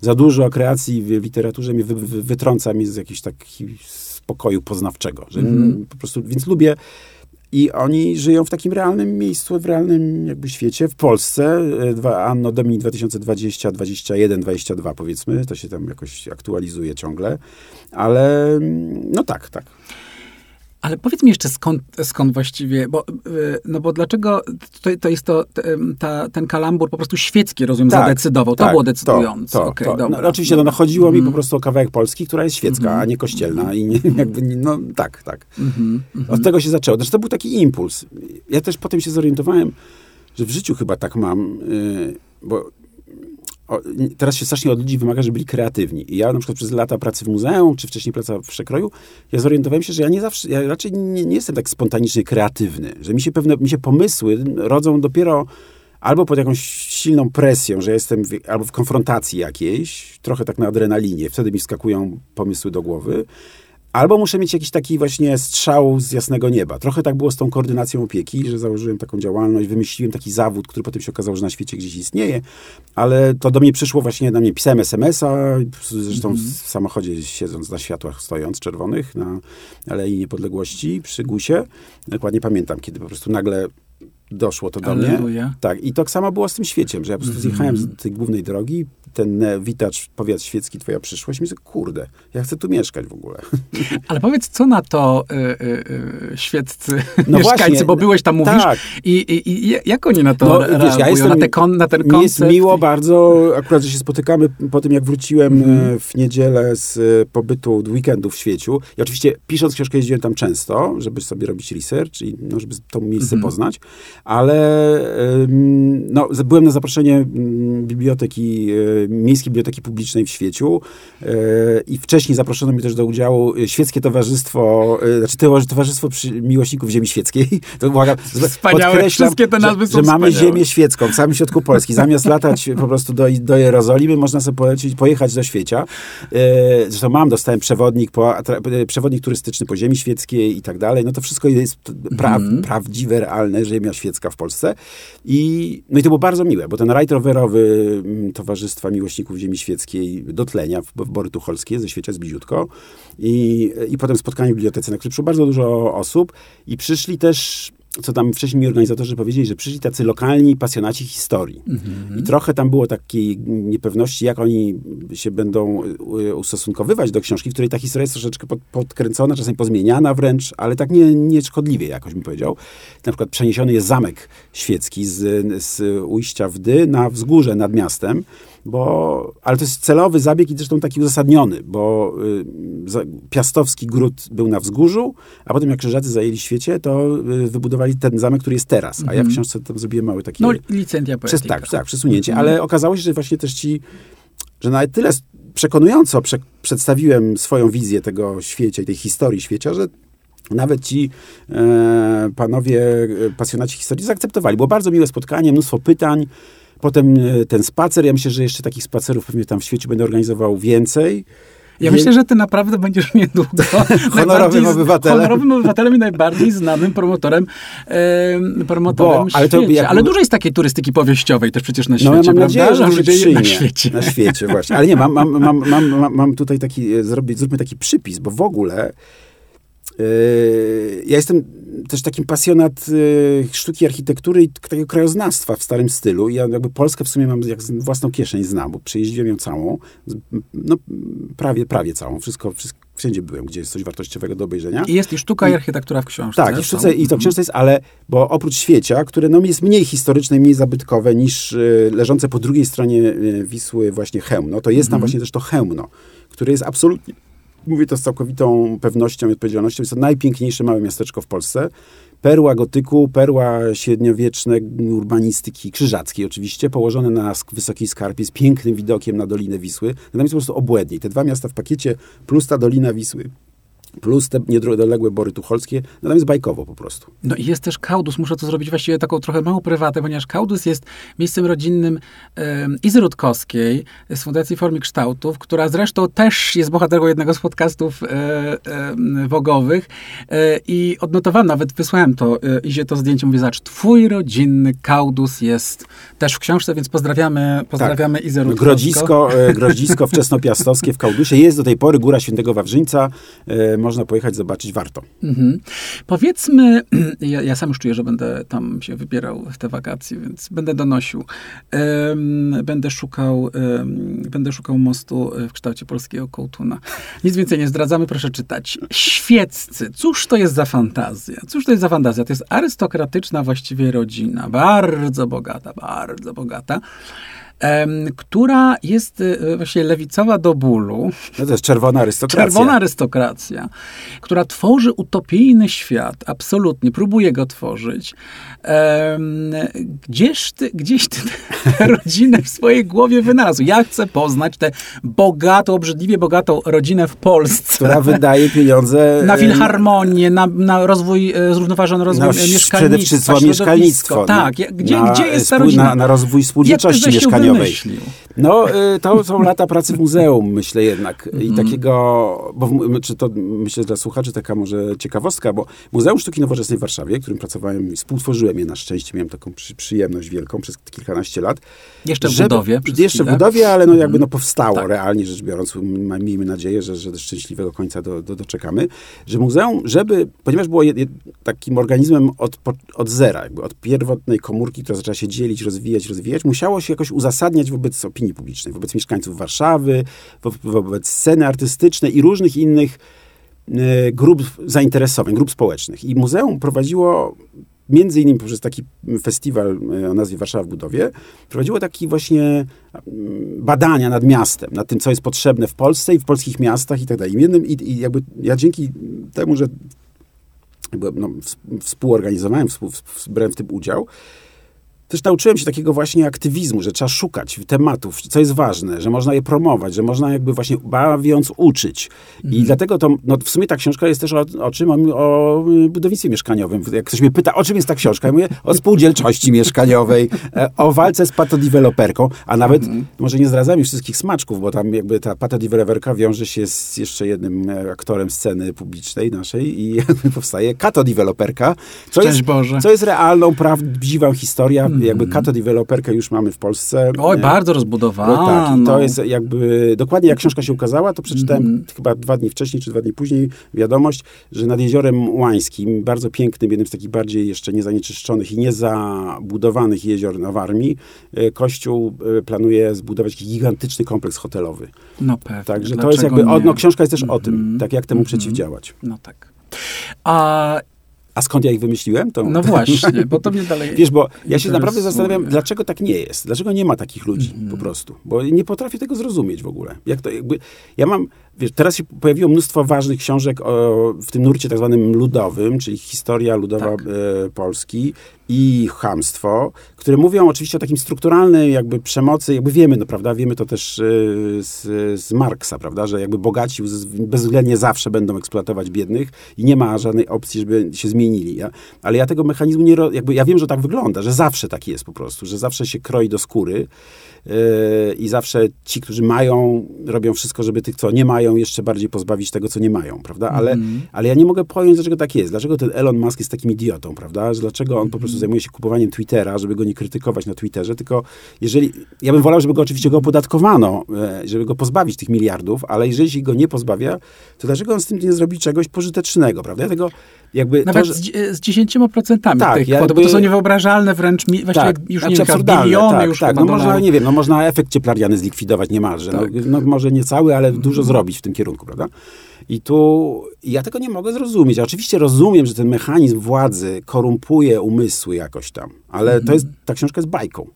za dużo kreacji w literaturze mnie wy, wy, wytrąca mnie z jakiegoś takiego spokoju poznawczego. Że Mhm. po prostu, więc lubię i oni żyją w takim realnym miejscu, w realnym jakby świecie. W Polsce, e, dwa, Anno Domini 2020, 21, 22 powiedzmy, to się tam jakoś aktualizuje ciągle, ale mm, no tak, tak. Ale powiedz mi jeszcze skąd, skąd właściwie, bo, y, no bo dlaczego to, to jest to, ta, ten kalambur po prostu świecki, rozumiem, Tak, zadecydował. To tak, było decydujące. To, to, Okej, to. dobra. No, oczywiście no, no, chodziło mi Mhm. po prostu o kawałek Polski, która jest świecka, a nie kościelna i nie, jakby, nie- no tak, tak. Mhm, Od tego się zaczęło. Znaczy, to był taki impuls. Ja też potem się zorientowałem, że w życiu chyba tak mam, yy, bo teraz się strasznie od ludzi wymaga, żeby byli kreatywni. I ja na przykład przez lata pracy w muzeum, czy wcześniej praca w przekroju, ja zorientowałem się, że ja nie zawsze, ja raczej nie, nie jestem tak spontanicznie kreatywny, że mi się pewne, mi się pomysły rodzą dopiero albo pod jakąś silną presją, że jestem w, albo w konfrontacji jakiejś, trochę tak na adrenalinie, wtedy mi wskakują pomysły do głowy, Albo muszę mieć jakiś taki właśnie strzał z jasnego nieba. Trochę tak było z tą koordynacją opieki, że założyłem taką działalność, wymyśliłem taki zawód, który potem się okazało, że na świecie gdzieś istnieje, ale to do mnie przyszło właśnie, na mnie pisałem SMS-a, zresztą w samochodzie siedząc na światłach stojąc czerwonych na Alei Niepodległości przy Gusie. Dokładnie pamiętam, kiedy po prostu nagle doszło to do mnie. Tak, i tak samo było z tym świeciem, że ja po prostu zjechałem z tej głównej drogi, ten witacz, powiat świecki, twoja przyszłość, myślę, kurde, ja chcę tu mieszkać w ogóle. (laughs) Ale powiedz, co na to y, y, y, świeccy No mieszkańcy, właśnie, bo byłeś tam, mówisz, tak. i, i, i jak oni na to No, reagują? wiesz, ja jestem- na, te kon, na ten Mi koncept? jest miło bardzo, akurat, że się spotykamy po tym, jak wróciłem Mhm. e, w niedzielę z e, pobytu od weekendu w świeciu. Ja oczywiście pisząc książkę jeździłem tam często, żeby sobie robić research i no, żeby to miejsce Mhm. poznać, ale no, byłem na zaproszenie mm, biblioteki, e, Miejskiej Biblioteki Publicznej w Świeciu e, i wcześniej zaproszono mnie też do udziału e, Świeckie Towarzystwo, znaczy Towarzy- Towarzystwo Miłośników Ziemi Świeckiej. (laughs) To uwaga, Wspaniałe, wszystkie te nazwy że, są że mamy wspaniałe. ziemię świecką w samym środku Polski. Zamiast latać po prostu do, do Jerozolimy, można sobie polecieć, pojechać do świecia. Zresztą mam, dostałem przewodnik, po, przewodnik turystyczny po ziemi świeckiej i tak dalej. No to wszystko jest pra, Mhm. prawdziwe, realne, ziemia świecka. Świecka w Polsce. I, no i to było bardzo miłe, bo ten rajd rowerowy mm, Towarzystwa Miłośników Ziemi Świeckiej do tlenia w, w Bory Tucholskie ze Świecia z Bliziutko. I, I potem spotkanie w bibliotece, na które przyszło bardzo dużo osób i przyszli też co tam wcześniej mi organizatorzy powiedzieli, że przyszli tacy lokalni pasjonaci historii. I trochę tam było takiej niepewności, jak oni się będą y, ustosunkowywać do książki, w której ta historia jest troszeczkę pod, podkręcona, czasem pozmieniana wręcz, ale tak nie, nie szkodliwie jakoś bym powiedział. Na przykład przeniesiony jest zamek świecki z, z ujścia Wdy na wzgórze nad miastem, bo, ale to jest celowy zabieg i zresztą taki uzasadniony, bo y, Piastowski Gród był na wzgórzu, a potem jak Krzyżacy zajęli świecie, to y, wybudowali ten zamek, który jest teraz. A ja w mhm. książce tam zrobiłem mały taki... No, licencja przez, Tak, tak, przesunięcie. Mhm. Ale okazało się, że właśnie też ci, że nawet tyle przekonująco prze, przedstawiłem swoją wizję tego świecia i tej historii świecia, że nawet ci e, panowie e, pasjonaci historii zaakceptowali. Było bardzo miłe spotkanie, mnóstwo pytań. Potem e, ten spacer, ja myślę, że jeszcze takich spacerów pewnie tam w świecie będę organizował więcej. Ja myślę, że ty naprawdę będziesz niedługo (laughs) honorowym (laughs) obywatelem. Honorowym obywatelem i najbardziej znanym promotorem, e, promotorem Bo, ale, to, jak, ale dużo jest takiej turystyki powieściowej też przecież na świecie, no, ja mam prawda? Nadzieję, że ludzie na świecie. Na świecie, właśnie. Ale nie, mam, mam, mam, mam, mam tutaj taki, e, zrobić, zróbmy taki przypis, bo w ogóle ja jestem też takim pasjonat sztuki architektury i takiego krajoznawstwa w starym stylu. Ja jakby Polskę w sumie mam jak własną kieszeń znam, bo przejeździłem ją całą. No prawie, prawie całą. Wszystko, wszystko wszędzie byłem, gdzie jest coś wartościowego do obejrzenia. I jest i sztuka i, architektura w książce. Tak, i, sztuce, i to w książce jest, ale, bo oprócz świecia, które no, jest mniej historyczne mniej zabytkowe niż y, leżące po drugiej stronie Wisły właśnie Chełmno, to jest tam mm. właśnie też to Chełmno, które jest absolutnie mówię to z całkowitą pewnością i odpowiedzialnością, jest to najpiękniejsze małe miasteczko w Polsce. Perła gotyku, perła średniowiecznej urbanistyki krzyżackiej oczywiście, położone na wysokiej skarpie z pięknym widokiem na Dolinę Wisły. Natomiast po prostu obłędnie. Te dwa miasta w pakiecie plus ta Dolina Wisły plus te niedoległe bory tucholskie, no tam jest bajkowo po prostu. No i jest też Kaudus, muszę to zrobić właściwie taką trochę małą prywatę, ponieważ Kaudus jest miejscem rodzinnym e, Izy Rutkowskiej z Fundacji Formy Kształtów, która zresztą też jest bohaterką jednego z podcastów e, e, wogowych e, i odnotowałem, nawet wysłałem to e, Izie to zdjęcie, mówię, zacz, twój rodzinny Kaudus jest też w książce, więc pozdrawiamy, pozdrawiamy tak. Izę Rutkowską. Grodzisko, grodzisko (laughs) wczesnopiastowskie w Kaudusie jest do tej pory Góra Świętego Wawrzyńca, e, można pojechać, zobaczyć, warto. Mhm. Powiedzmy, (clears throat) ja, ja, sam już czuję, że będę tam się wybierał w te wakacje, więc będę donosił. Um, będę szukał um, będę szukał mostu w kształcie polskiego kołtuna. Nic więcej nie zdradzamy, proszę czytać. Świeccy. Cóż to jest za fantazja? Cóż to jest za fantazja? To jest arystokratyczna właściwie rodzina. Bardzo bogata, bardzo bogata która jest e, właśnie lewicowa do bólu. No to jest czerwona arystokracja. Czerwona arystokracja, która tworzy utopijny świat, absolutnie, próbuje go tworzyć. Gdzieś ty, gdzieś ty tę (laughs) rodzinę w swojej głowie wynalazł. Ja chcę poznać tę bogatą, obrzydliwie bogatą rodzinę w Polsce. Która wydaje pieniądze... Na filharmonię, na, na rozwój, e, zrównoważony rozwój no, mieszkalnictwa, Przede wszystkim mieszkalnictwo. Tak, gdzie, gdzie jest ta rodzina? Na, na rozwój spółdzielczości mieszkaniowej Wymyślił. No, y, to są lata pracy w muzeum, myślę jednak. I mhm. takiego, bo czy to myślę dla słuchaczy taka może ciekawostka, bo Muzeum Sztuki Nowoczesnej w Warszawie, w którym pracowałem i współtworzyłem je na szczęście, miałem taką przy, przyjemność wielką przez kilkanaście lat. Jeszcze w żeby, budowie. Jeszcze w budowie, ale no jakby mhm. no powstało tak. realnie rzecz biorąc. Miejmy nadzieję, że, że do szczęśliwego końca do, do, doczekamy. Że muzeum, żeby, ponieważ było jed, takim organizmem od, od zera, jakby od pierwotnej komórki, która zaczęła się dzielić, rozwijać, rozwijać, musiało się jakoś uzasadnić uzasadniać wobec opinii publicznej, wobec mieszkańców Warszawy, wo wobec sceny artystycznej i różnych innych e, grup zainteresowań, grup społecznych. I muzeum prowadziło między innymi poprzez taki festiwal e, o nazwie Warszawa w budowie, prowadziło takie właśnie mm, badania nad miastem, nad tym, co jest potrzebne w Polsce i w polskich miastach i tak dalej. I, i jakby ja dzięki temu, że jakby, no, współorganizowałem, współ, brałem w tym udział, też nauczyłem się takiego właśnie aktywizmu, że trzeba szukać tematów, co jest ważne, że można je promować, że można jakby właśnie bawiąc uczyć. I Mhm. dlatego to, no w sumie ta książka jest też o, o czym? O, o budownictwie mieszkaniowym. Jak ktoś mnie pyta, o czym jest ta książka, ja mówię o spółdzielczości mieszkaniowej, e, o walce z patodeweloperką, a nawet, Mhm. może nie zdradzamy wszystkich smaczków, bo tam jakby ta patodeweloperka wiąże się z jeszcze jednym e, aktorem sceny publicznej naszej i (laughs) powstaje katodeweloperka, co Szczęść jest, Boże. co jest realną, prawdziwą historią. Jakby katodeweloperkę już mamy w Polsce. Oj, bardzo no rozbudowana. tak, i to jest jakby, dokładnie jak książka się ukazała, to przeczytałem Mhm. chyba dwa dni wcześniej, czy dwa dni później wiadomość, że nad Jeziorem Łańskim, bardzo pięknym, jednym z takich bardziej jeszcze niezanieczyszczonych i niezabudowanych jezior na Warmii, e, Kościół e, planuje zbudować taki gigantyczny kompleks hotelowy. No pewnie. Także to jest jakby, nie? no, książka jest też o tym, Mhm. tak jak temu Mhm. przeciwdziałać. No tak. A, A skąd ja ich wymyśliłem? To... no właśnie, bo to mnie dalej... (laughs) Wiesz, bo ja się naprawdę zastanawiam, dlaczego tak nie jest. Dlaczego nie ma takich ludzi Mhm. po prostu. Bo nie potrafię tego zrozumieć w ogóle. Jak to jakby, ja mam, wiesz, teraz się pojawiło mnóstwo ważnych książek o, w tym nurcie tak zwanym ludowym, czyli historia ludowa Tak. e, Polski i chamstwo, które mówią oczywiście o takim strukturalnej jakby przemocy, jakby wiemy, no prawda, wiemy to też e, z, z Marksa, prawda, że jakby bogaci bezwzględnie zawsze będą eksploatować biednych i nie ma żadnej opcji, żeby się zmienili. Ja? Ale ja tego mechanizmu nie, jakby ja wiem, że tak wygląda, że zawsze tak jest po prostu, że zawsze się kroi do skóry i zawsze ci, którzy mają, robią wszystko, żeby tych, co nie mają, jeszcze bardziej pozbawić tego, co nie mają, prawda? Ale, Mhm. ale ja nie mogę pojąć, dlaczego tak jest. Dlaczego ten Elon Musk jest takim idiotą, prawda? Dlaczego on po prostu zajmuje się kupowaniem Twittera, żeby go nie krytykować na Twitterze, tylko jeżeli, ja bym wolał, żeby go oczywiście go opodatkowano, e, żeby go pozbawić tych miliardów, ale jeżeli się go nie pozbawia, to dlaczego on z tym nie zrobi czegoś pożytecznego, prawda? Ja tego jakby... Nawet to, że, z, dzie- z 10% Tak, tych ja kwot, bo to jakby- są niewyobrażalne wręcz, mi, właściwie tak, już znaczy nie wiem, chyba absurdalne, biliony tak, już tak. No można, nie wiem, no można efekt cieplarniany zlikwidować niemalże. Tak. No, no może nie cały, ale dużo zrobić w tym kierunku, prawda? I tu ja tego nie mogę zrozumieć. Oczywiście rozumiem, że ten mechanizm władzy korumpuje umysły jakoś tam, ale Mhm. to jest, ta książka jest bajką.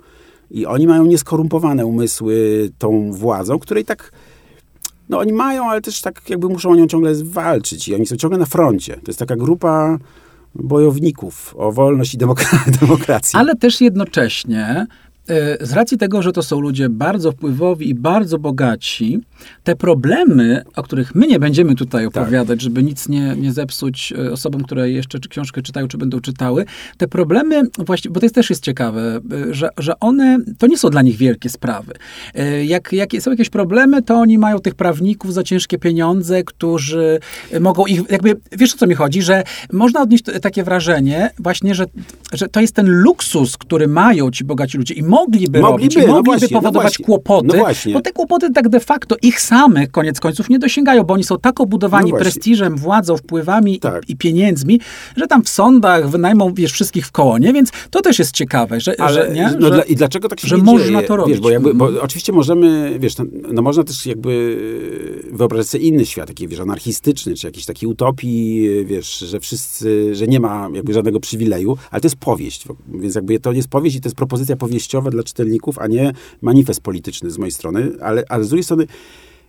I oni mają nieskorumpowane umysły tą władzą, której tak no oni mają, ale też tak jakby muszą o nią ciągle walczyć i oni są ciągle na froncie. To jest taka grupa bojowników o wolność i demokra- (laughs) demokrację. Ale też jednocześnie, z racji tego, że to są ludzie bardzo wpływowi i bardzo bogaci, te problemy, o których my nie będziemy tutaj Tak. opowiadać, żeby nic nie, nie zepsuć e, osobom, które jeszcze czy książkę czytają, czy będą czytały, te problemy, właściwie, bo to jest, też jest ciekawe, e, że, że one, to nie są dla nich wielkie sprawy. E, Jak, jak są jakieś problemy, to oni mają tych prawników za ciężkie pieniądze, którzy mogą ich, jakby, wiesz o co mi chodzi, że można odnieść takie wrażenie właśnie, że, że to jest ten luksus, który mają ci bogaci ludzie i mogliby, Mogliby, robić, no mogliby właśnie, no powodować kłopoty, No bo te kłopoty tak de facto ich samych koniec końców nie dosięgają, bo oni są tak obudowani prestiżem, władzą, wpływami Tak. i, i pieniędzmi, że tam w sądach wynajmą, wiesz, wszystkich w koło, nie? Więc to też jest ciekawe, że, Ale że, nie? no że, i dlaczego tak się że można dzieje? to robić. Wiesz, bo, jakby, bo Mhm. oczywiście możemy, wiesz, no, no można też jakby wyobrazić sobie inny świat, taki, wiesz, anarchistyczny, czy jakiś taki utopii, wiesz, że wszyscy, że nie ma jakby żadnego przywileju, ale to jest powieść, więc jakby to jest powieść i to jest propozycja powieściowa dla czytelników, a nie manifest polityczny z mojej strony, ale, ale z drugiej strony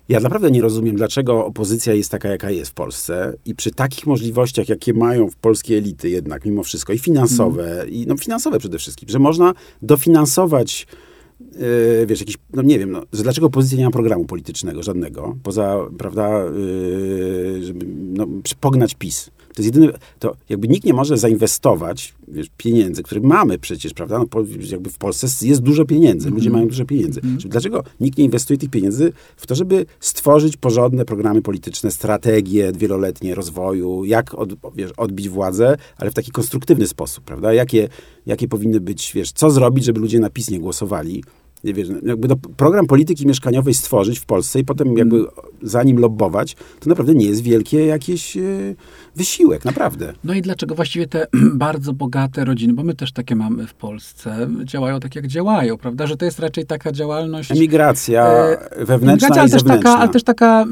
ja naprawdę nie rozumiem, dlaczego opozycja jest taka, jaka jest w Polsce i przy takich możliwościach, jakie mają w polskie elity jednak mimo wszystko i finansowe, i no finansowe przede wszystkim, że można dofinansować yy, wiesz, jakiś, no nie wiem, no, że dlaczego opozycja nie ma programu politycznego żadnego, poza, prawda, yy, żeby no, pognać PiS. To jest jedyne, to jakby nikt nie może zainwestować wiesz, pieniędzy, które mamy przecież, prawda? No, po, jakby w Polsce jest dużo pieniędzy, ludzie mają dużo pieniędzy. Czyli Dlaczego nikt nie inwestuje tych pieniędzy w to, żeby stworzyć porządne programy polityczne, strategie wieloletnie rozwoju, jak od, wiesz, odbić władzę, ale w taki konstruktywny sposób, prawda? Jakie, jakie powinny być, wiesz, co zrobić, żeby ludzie na PiS nie głosowali. Nie Wiesz, jakby no, program polityki mieszkaniowej stworzyć w Polsce i potem jakby za nim lobbować, to naprawdę nie jest wielkie jakieś e, wysiłek, naprawdę. No i dlaczego właściwie te (clears throat) bardzo bogate rodziny, bo my też takie mamy w Polsce, działają tak, jak działają, prawda? Że to jest raczej taka działalność... Emigracja E, wewnętrzna Emigracja, ale i też zewnętrzna. taka, ale też taka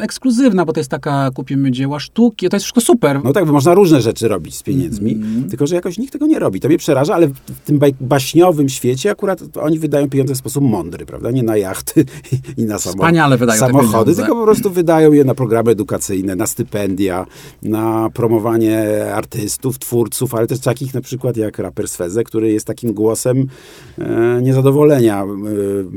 ekskluzywna, bo to jest taka, kupimy dzieła sztuki, to jest wszystko super. No tak, bo można różne rzeczy robić z pieniędzmi, Mhm. tylko że jakoś nikt tego nie robi. To mnie przeraża, ale w tym baśniowym świecie akurat oni wydają pieniądze w sposób mądry, prawda? Nie na jachty (laughs) i na samo, samochody, tylko po prostu wydają je na programy edukacyjne, na stypendia, na promowanie artystów, twórców, ale też takich na przykład jak raper Sweze, który jest takim głosem e, niezadowolenia e,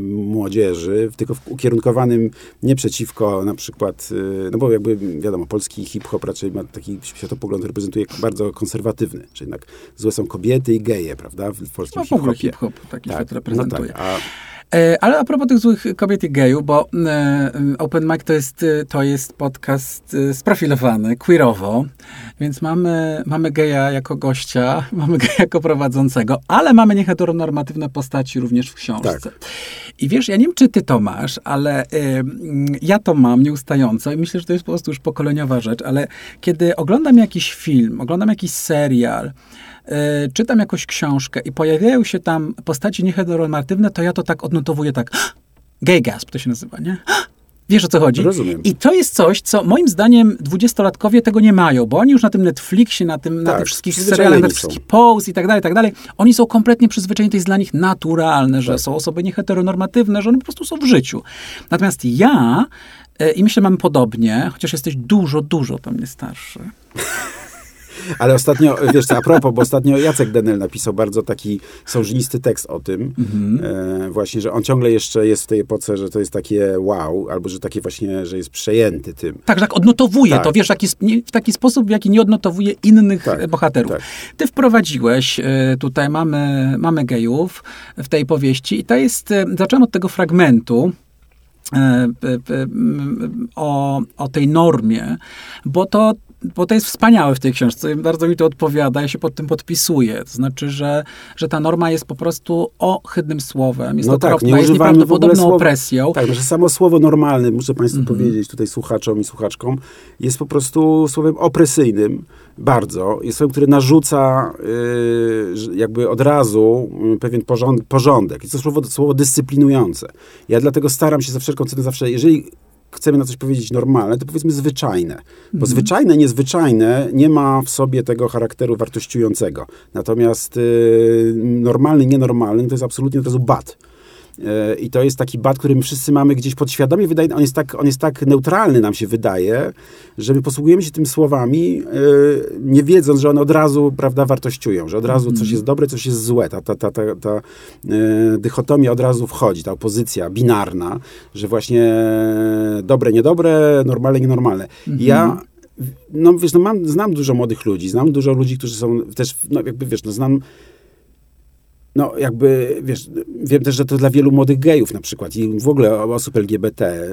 młodzieży, tylko w- ukierunkowanym nie przeciwko na przykład, e, no bo jakby wiadomo, polski hip-hop raczej ma taki światopogląd, reprezentuje bardzo konserwatywny, że jednak złe są kobiety i geje, prawda, w, w polskim No hip-hopie. hip-hop taki Tak, świat no reprezentuje. tak, a E, Ale a propos tych złych kobiet i gejów, bo e, Open Mic to jest, e, to jest podcast sprofilowany, queerowo, więc mamy, mamy geja jako gościa, (laughs) mamy geja jako prowadzącego, ale mamy nieheteronormatywne postaci również w książce. Tak. I wiesz, ja nie wiem, czy ty to masz, ale mm, ja to mam nieustająco i myślę, że to jest po prostu już pokoleniowa rzecz, ale kiedy oglądam jakiś film, oglądam jakiś serial, e, czytam jakąś książkę i pojawiają się tam postaci nieheteronormatywne, to ja to tak odnotowuję tak, gay gasp to się nazywa, nie? Wiesz o co chodzi? Rozumiem. I to jest coś, co moim zdaniem dwudziestolatkowie tego nie mają, bo oni już na tym Netflixie, na, tym, na Tak, tych wszystkich serialach, na tych wszystkich Pose i tak dalej, i tak dalej, oni są kompletnie przyzwyczajeni, to jest dla nich naturalne, że Tak. są osoby nieheteronormatywne, że one po prostu są w życiu. Natomiast ja, e, i myślę, mamy podobnie, chociaż jesteś dużo, dużo to mnie starszy. (laughs) Ale ostatnio, wiesz co, a propos, bo ostatnio Jacek Denel napisał bardzo taki sążnisty tekst o tym, e, właśnie, że on ciągle jeszcze jest w tej epoce, że to jest takie wow, albo że takie właśnie, że jest przejęty tym. Tak, że tak odnotowuje Tak. to, wiesz, nie, w taki sposób, w jaki nie odnotowuje innych Tak, e, bohaterów. tak. Ty wprowadziłeś, e, tutaj mamy, mamy gejów w tej powieści i to jest, e, zacząłem od tego fragmentu, o, o tej normie, bo to, bo to jest wspaniałe w tej książce. Bardzo mi to odpowiada, ja się pod tym podpisuję. To znaczy, że, że ta norma jest po prostu ohydnym słowem, jest No tak, okropna, nie jest nieprawdopodobną słowa- opresją. Tak, że samo słowo normalny, muszę Państwu Mhm. powiedzieć tutaj słuchaczom i słuchaczkom, jest po prostu słowem opresyjnym, bardzo. Jest słowem, które narzuca yy, że jakby od razu yy, pewien porząd, porządek. Jest to słowo, słowo dyscyplinujące. Ja dlatego staram się za wszelką cenę zawsze, jeżeli chcemy na coś powiedzieć normalne, to powiedzmy zwyczajne. Bo zwyczajne, niezwyczajne nie ma w sobie tego charakteru wartościującego. Natomiast yy, normalny, nienormalny to jest absolutnie od razu bad. E, I to jest taki bat, który my wszyscy mamy gdzieś podświadomie. Wydaje, on, jest tak, on jest tak neutralny, nam się wydaje, że my posługujemy się tym słowami, e, nie wiedząc, że one od razu prawda, wartościują, że od razu coś jest dobre, coś jest złe. Ta, ta, ta, ta, ta e, dychotomia od razu wchodzi, ta opozycja binarna, że właśnie dobre, niedobre, normalne, nienormalne. I Ja no wiesz, no mam, znam dużo młodych ludzi, znam dużo ludzi, którzy są też, no jakby wiesz, no znam no jakby, wiesz, wiem też, że to dla wielu młodych gejów na przykład i w ogóle osób LGBT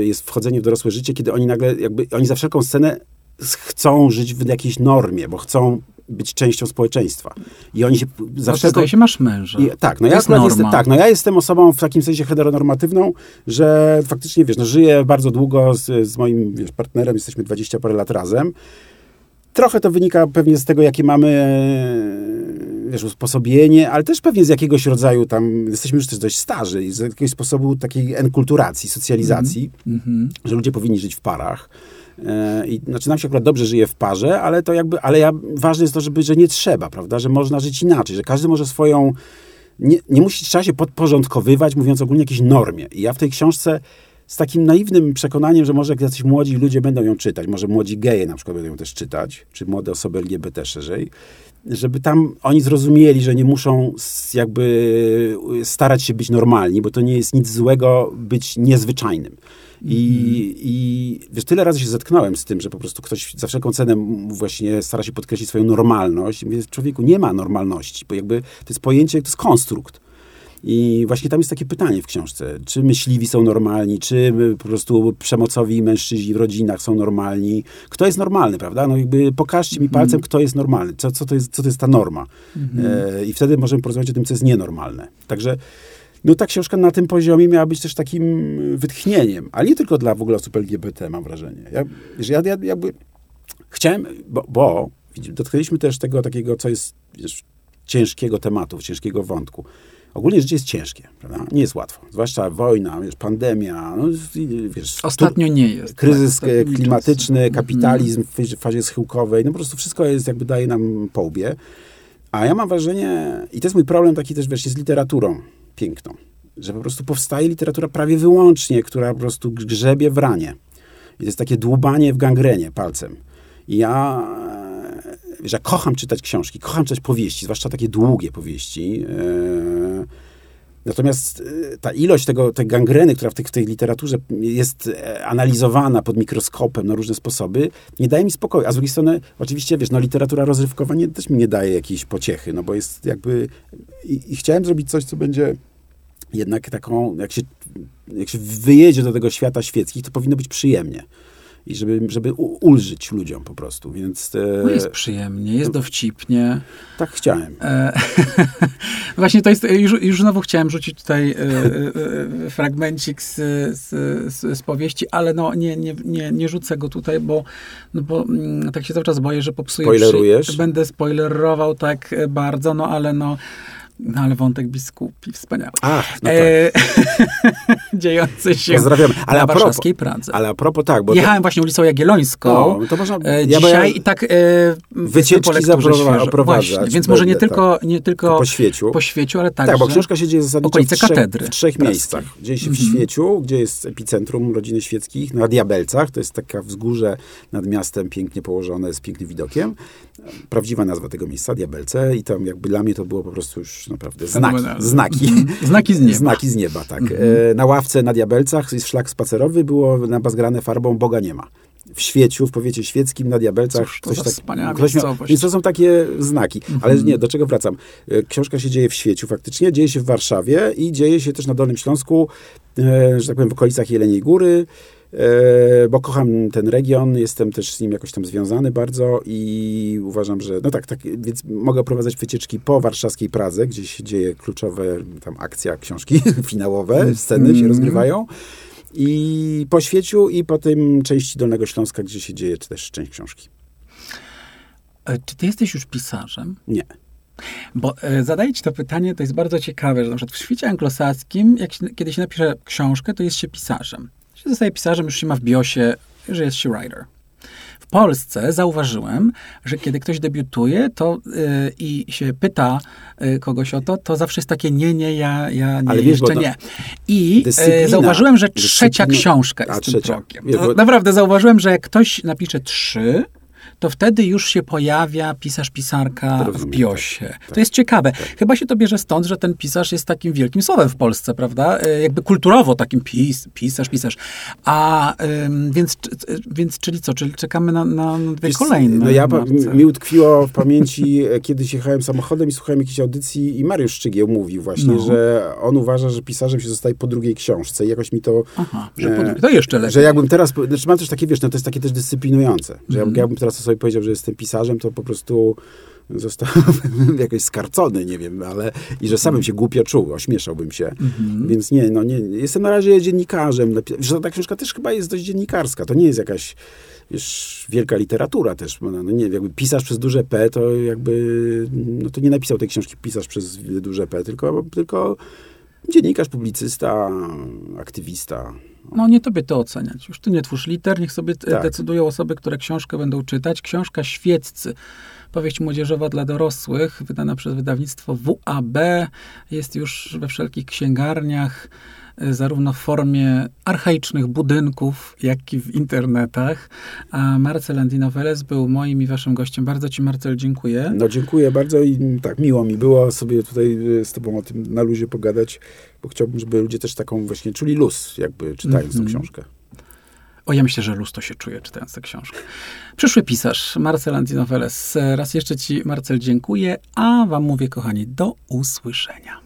y, jest wchodzenie w dorosłe życie, kiedy oni nagle, jakby, oni za wszelką scenę chcą żyć w jakiejś normie, bo chcą być częścią społeczeństwa. I oni się za wszelką... zdaje się, masz męża. I, tak, no To ja jest jestem, tak, no ja jestem osobą w takim sensie heteronormatywną, że faktycznie, wiesz, no żyję bardzo długo z, z moim wiesz, partnerem, jesteśmy 20 parę lat razem. Trochę to wynika pewnie z tego, jakie mamy wiesz, usposobienie, ale też pewnie z jakiegoś rodzaju tam, jesteśmy już też dość starzy i z jakiegoś sposobu takiej enkulturacji, socjalizacji, Mhm. że ludzie powinni żyć w parach. E, I znaczy nam się akurat dobrze żyje w parze, ale to jakby, ale ja, ważne jest to, żeby, że nie trzeba, prawda, że można żyć inaczej, że każdy może swoją, nie, nie musi, trzeba się podporządkowywać, mówiąc ogólnie jakiejś normie. I ja w tej książce z takim naiwnym przekonaniem, że może jacyś młodzi ludzie będą ją czytać, może młodzi geje na przykład będą ją też czytać, czy młode osoby LGBT szerzej, żeby tam oni zrozumieli, że nie muszą jakby starać się być normalni, bo to nie jest nic złego być niezwyczajnym. I, I wiesz, tyle razy się zetknąłem z tym, że po prostu ktoś za wszelką cenę właśnie stara się podkreślić swoją normalność. Mówię, człowieku, nie ma normalności, bo jakby to jest pojęcie, to jest konstrukt. I właśnie tam jest takie pytanie w książce, czy myśliwi są normalni, czy po prostu przemocowi mężczyźni w rodzinach są normalni. Kto jest normalny, prawda? No jakby pokażcie mi palcem, kto jest normalny, co, co, to, jest, co to jest ta norma. E, I wtedy możemy porozmawiać o tym, co jest nienormalne. Także no ta książka na tym poziomie miała być też takim wytchnieniem, ale nie tylko dla w ogóle osób LGBT, mam wrażenie. Ja, ja, ja jakby chciałem, bo, bo dotknęliśmy też tego takiego, co jest wiesz, ciężkiego tematu, ciężkiego wątku. Ogólnie życie jest ciężkie, prawda? Nie jest łatwo. Zwłaszcza wojna, wiesz, pandemia, no, wiesz, Ostatnio nie jest. kryzys tak, e, ostatnimi klimatyczny, czasy. kapitalizm w fazie- schyłkowej, no po prostu wszystko jest, jakby daje nam po łbie. A ja mam wrażenie, i to jest mój problem taki też właśnie z literaturą, piękną, że po prostu powstaje literatura prawie wyłącznie, która po prostu grzebie w ranie. I to jest takie dłubanie w gangrenie palcem. I ja, e, ja kocham czytać książki, kocham czytać powieści, zwłaszcza takie długie powieści. E, Natomiast e, ta ilość tego, tej gangreny, która w, tych, w tej literaturze jest e, analizowana pod mikroskopem na różne sposoby, nie daje mi spokoju. A z drugiej strony, oczywiście, wiesz, no literatura rozrywkowa nie, też mi nie daje jakiejś pociechy, no bo jest jakby... I, i chciałem zrobić coś, co będzie jednak taką, jak się, jak się wyjedzie do tego świata świeckich, to powinno być przyjemnie i żeby, żeby ulżyć ludziom po prostu, więc... E, no jest przyjemnie, jest dowcipnie. Tak chciałem. E, (laughs) właśnie to jest, już, już znowu chciałem rzucić tutaj e, e, fragmencik z, z, z, z, powieści, ale no nie, nie, nie, nie rzucę go tutaj, bo, no bo mm, tak się cały czas boję, że popsuję. Spoilerujesz? Przy, będę spoilerował tak bardzo, no ale no no ale wątek biskupi, wspaniały. Ach, no e, tak. (laughs) dziejący się Pozdrawiamy. Ale na warszawskiej Pradze. Ale a propos tak, bo... Jechałem to... właśnie ulicą Jagiellońską no, to można, e, ja dzisiaj i tak... E, wycieczki zaprowadzać. Więc może nie będę, tylko, tak. nie tylko po świeciu. po świeciu, ale także... Tak, bo książka się dzieje zasadniczo w trzech, katedry w trzech miejscach. Dzieje się w mhm. Świeciu, gdzie jest epicentrum rodziny świeckich, na Diabelcach, to jest taka wzgórze nad miastem pięknie położone, z pięknym widokiem. Prawdziwa nazwa tego miejsca, Diabelce i tam jakby dla mnie to było po prostu już naprawdę znaki. Znaki. (laughs) znaki z nieba. Znaki z nieba, tak. Mhm. E, na ławce na Diabelcach jest szlak spacerowy, było nabazgrane farbą Boga nie ma. W świeciu, w powiecie świeckim, na Diabelcach. Cóż, to coś tak, ktoś miał, Więc to są takie znaki. Mhm. Ale nie, do czego wracam? E, książka się dzieje w świeciu faktycznie, dzieje się w Warszawie i dzieje się też na Dolnym Śląsku, e, że tak powiem, w okolicach Jeleniej Góry. E, bo kocham ten region, jestem też z nim jakoś tam związany bardzo i uważam, że no tak, tak więc mogę prowadzać wycieczki po warszawskiej Pradze, gdzie się dzieje kluczowe tam akcja, książki (laughs) finałowe, sceny się mhm. rozgrywają. I po świeciu i po tym części Dolnego Śląska, gdzie się dzieje też część książki. E, czy ty jesteś już pisarzem? Nie. Bo e, zadaję ci to pytanie, to jest bardzo ciekawe, że na przykład w świecie anglosaskim, jak się, kiedy się napisze książkę, to jest się pisarzem się zostaje pisarzem, już się ma w biosie, że jest się writer. W Polsce zauważyłem, że kiedy ktoś debiutuje to yy, i się pyta yy, kogoś o to, to zawsze jest takie nie, nie, ja, ja nie, Ale wiesz, jeszcze nie. I yy, zauważyłem, że trzecia książka jest A, tym krokiem. Naprawdę zauważyłem, że jak ktoś napisze trzy, to wtedy już się pojawia pisarz, pisarka w biosie. Tak, tak, to jest ciekawe. Tak. Chyba się to bierze stąd, że ten pisarz jest takim wielkim słowem w Polsce, prawda? E, jakby kulturowo takim pis, pisarz, pisarz. A ym, więc, więc, czyli co? Czyli czekamy na, na dwie Wiesz, kolejne. No ja, mi utkwiło w pamięci, e, kiedyś jechałem samochodem i słuchałem jakiejś audycji i Mariusz Szczygieł mówił właśnie, no. że on uważa, że pisarzem się zostaje po drugiej książce i jakoś mi to... Aha, że po e, drugiej. To jeszcze lepiej. Że jakbym teraz... Znaczy mam też takie, wiesz, no to jest takie też dyscyplinujące, że mm. jakbym teraz sobie powiedział, że jestem pisarzem, to po prostu zostałbym (laughs) jakoś skarcony, nie wiem, ale i że samym się głupio czuł, ośmieszałbym się. Mhm. Więc nie, no nie, jestem na razie dziennikarzem. Że ta książka też chyba jest dość dziennikarska. To nie jest jakaś wiesz, wielka literatura też. No, no nie, jakby pisarz przez duże P, to jakby, no to nie napisał tej książki pisarz przez duże P, tylko, tylko dziennikarz, publicysta, aktywista. No nie tobie to oceniać. Już ty nie twórz liter, niech sobie tak. decydują osoby, które książkę będą czytać. Książka Świeccy, powieść młodzieżowa dla dorosłych, wydana przez wydawnictwo WAB, jest już we wszelkich księgarniach zarówno w formie archaicznych budynków, jak i w internetach. A Marcel Andinoveles był moim i waszym gościem. Bardzo ci, Marcel, dziękuję. No dziękuję bardzo i tak miło mi było sobie tutaj e, z tobą o tym na luzie pogadać, bo chciałbym, żeby ludzie też taką właśnie czuli luz, jakby czytając mm -hmm. tą książkę. O, ja myślę, że luz to się czuje, czytając tę książkę. Przyszły pisarz, Marcel Andinoveles. Raz jeszcze ci, Marcel, dziękuję, a wam mówię, kochani, do usłyszenia.